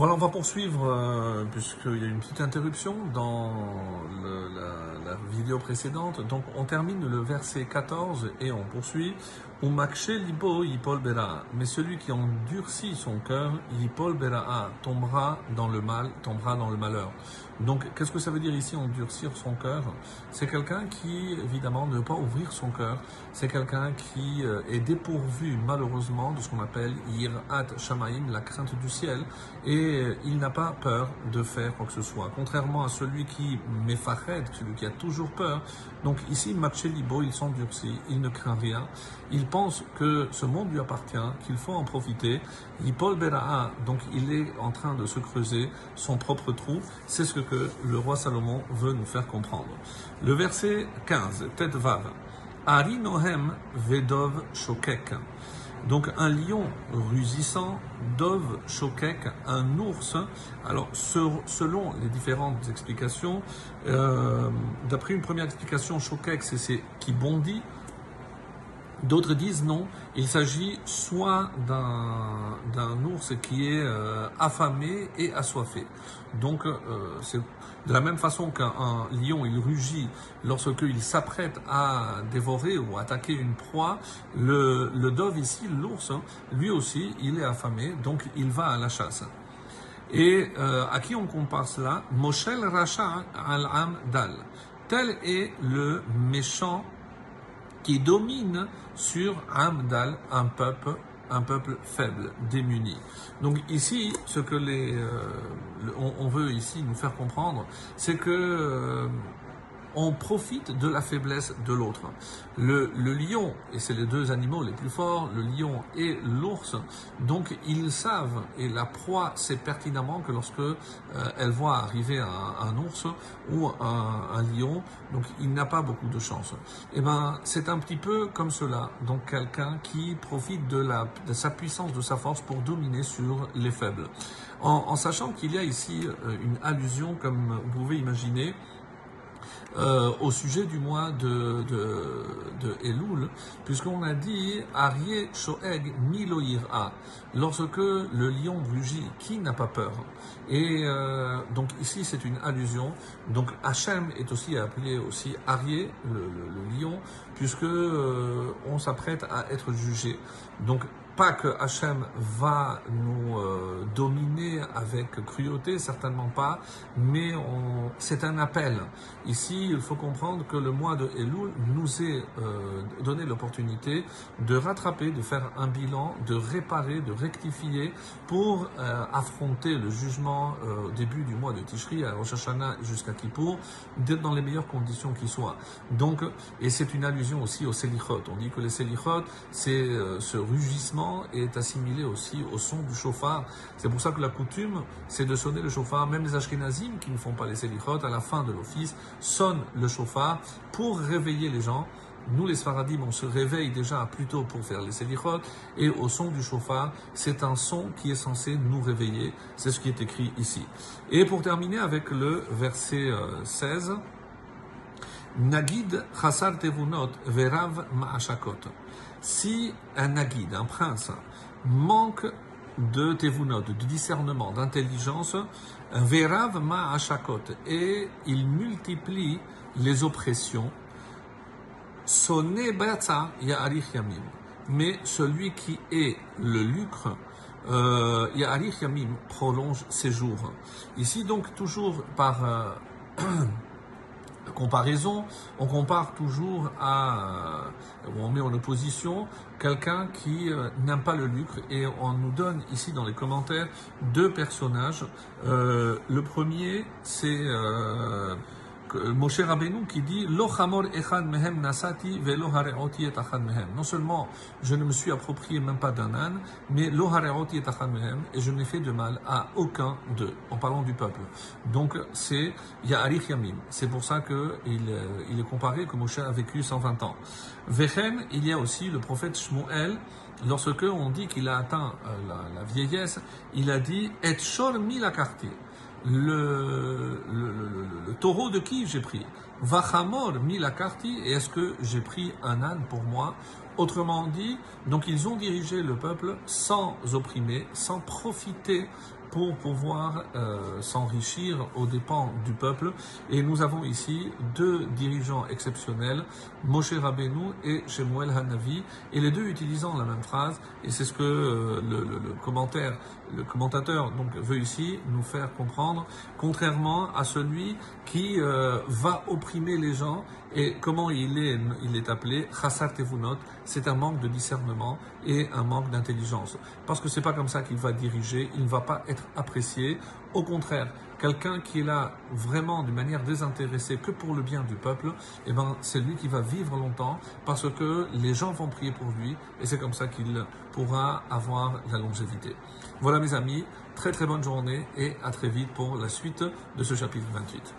Voilà, on va poursuivre, euh, puisqu'il y a une petite interruption dans la vidéo précédente. Donc, on termine le verset 14 et on poursuit. Mais celui qui endurcit son cœur, tombera dans le mal, tombera dans le malheur. Donc, qu'est-ce que ça veut dire ici, endurcir son cœur? C'est quelqu'un qui, évidemment, ne veut pas ouvrir son cœur. C'est quelqu'un qui euh, est dépourvu, malheureusement, de ce qu'on appelle yirat shamaim, la crainte du ciel, et euh, il n'a pas peur de faire quoi que ce soit. Contrairement à celui qui mefahed, celui qui a toujours peur. Donc ici, Libo, il s'endurcit, il ne craint rien. Pense que ce monde lui appartient, qu'il faut en profiter. Yipol Bera'a, donc il est en train de se creuser son propre trou. C'est ce que le roi Salomon veut nous faire comprendre. Le verset 15, Tet Vav. Ari Nohem Vedov Shokek. Donc un lion rugissant, Dov Shokek, un ours. Alors se- selon les différentes explications, euh, d'après une première explication, Shokek c'est qui bondit. D'autres disent non, il s'agit soit d'un ours qui est euh, affamé et assoiffé. Donc euh, c'est de la même façon qu'un un lion il rugit lorsque il s'apprête à dévorer ou attaquer une proie, le, le dove ici, l'ours, hein, lui aussi il est affamé, donc il va à la chasse. Et euh, à qui on compare cela? Moshel Racha al-Am Dal. Tel est le méchant qui domine sur Amdal, un peuple, un peuple faible, démuni. Donc ici, ce que les, euh, on veut ici nous faire comprendre, c'est que euh, on profite de la faiblesse de l'autre. Le, le lion, et c'est les deux animaux les plus forts, le lion et l'ours, donc ils savent, et la proie sait pertinemment que lorsque euh, elle voit arriver un, un ours ou un, un lion, donc il n'a pas beaucoup de chance. Et ben c'est un petit peu comme cela, donc quelqu'un qui profite de, la, de sa puissance, de sa force pour dominer sur les faibles. En, en sachant qu'il y a ici euh, une allusion, comme vous pouvez imaginer, euh, au sujet du mois de, de, Elul, puisqu'on a dit Arié Shoeg Miloira, lorsque le lion rugit, qui n'a pas peur Et euh, donc ici c'est une allusion. Donc Hachem est aussi appelé aussi Arié, le, lion, puisque euh, on s'apprête à être jugé. Donc pas que Hachem va nous euh, avec cruauté, certainement pas, mais c'est un appel. Ici, il faut comprendre que le mois de Elul nous est euh, donné l'opportunité de rattraper, de faire un bilan, de réparer, de rectifier pour euh, affronter le jugement euh, au début du mois de Tishri, à Rosh Hashanah jusqu'à Kippour, d'être dans les meilleures conditions qui soient. Donc, et c'est une allusion aussi aux Selichot. On dit que les Selichot, c'est euh, ce rugissement est assimilé aussi au son du chauffard. C'est pour ça que la coutume, c'est de sonner le chauffard. Même les Ashkenazim qui ne font pas les Selichot, à la fin de l'office, sonnent le chauffard pour réveiller les gens. Nous, les Sfaradim, on se réveille déjà plus tôt pour faire les Selichot, et au son du chauffard, c'est un son qui est censé nous réveiller. C'est ce qui est écrit ici. Et pour terminer avec le verset euh, 16, Nagid Chassar Tevunot Verav Ma'ashakot. Si un Nagid, un prince, manque de Tevunot, de discernement, d'intelligence, Verav Ma'ashakot, et il multiplie les oppressions, Sonne Batsa Ya'arich Yamim. Mais celui qui est le lucre, euh, Ya'arich Yamim, prolonge ses jours. Ici donc toujours par... euh, comparaison, on compare toujours à, euh, on met en opposition quelqu'un qui euh, n'aime pas le lucre et on nous donne ici dans les commentaires deux personnages. Euh, le premier, c'est Moshe Rabbeinu qui dit mehem nasati velo mehem. Non seulement je ne me suis approprié même pas d'un âne, mais lo et mehem et je n'ai fait de mal à aucun d'eux. En parlant du peuple. Donc c'est Ya'arich Yamim. C'est pour ça que il, euh, il est comparé que Moshe a vécu 120 ans. Vechen, il y a aussi le prophète Shmuel. Lorsque on dit qu'il a atteint euh, la, la vieillesse, il a dit Et shor milakarti le, le, le, le- le taureau de qui j'ai pris? Vachamor milakarti, et est-ce que j'ai pris un âne pour moi? Autrement dit, donc ils ont dirigé le peuple sans opprimer, sans profiter pour pouvoir euh, s'enrichir aux dépens du peuple. Et nous avons ici deux dirigeants exceptionnels, Moshe Rabbeinu et Shemuel Hanavi, et les deux utilisant la même phrase. Et c'est ce que euh, le, le, le, commentaire, le commentateur donc veut ici nous faire comprendre, contrairement à celui qui euh, va opprimer les gens. Et comment il est, il est appelé Chassar Tevunot, c'est un manque de discernement et un manque d'intelligence. Parce que c'est pas comme ça qu'il va diriger, il ne va pas être apprécié. Au contraire, quelqu'un qui est là vraiment d'une manière désintéressée que pour le bien du peuple, eh ben, c'est lui qui va vivre longtemps parce que les gens vont prier pour lui et c'est comme ça qu'il pourra avoir la longévité. Voilà mes amis, très très bonne journée et à très vite pour la suite de ce chapitre 28.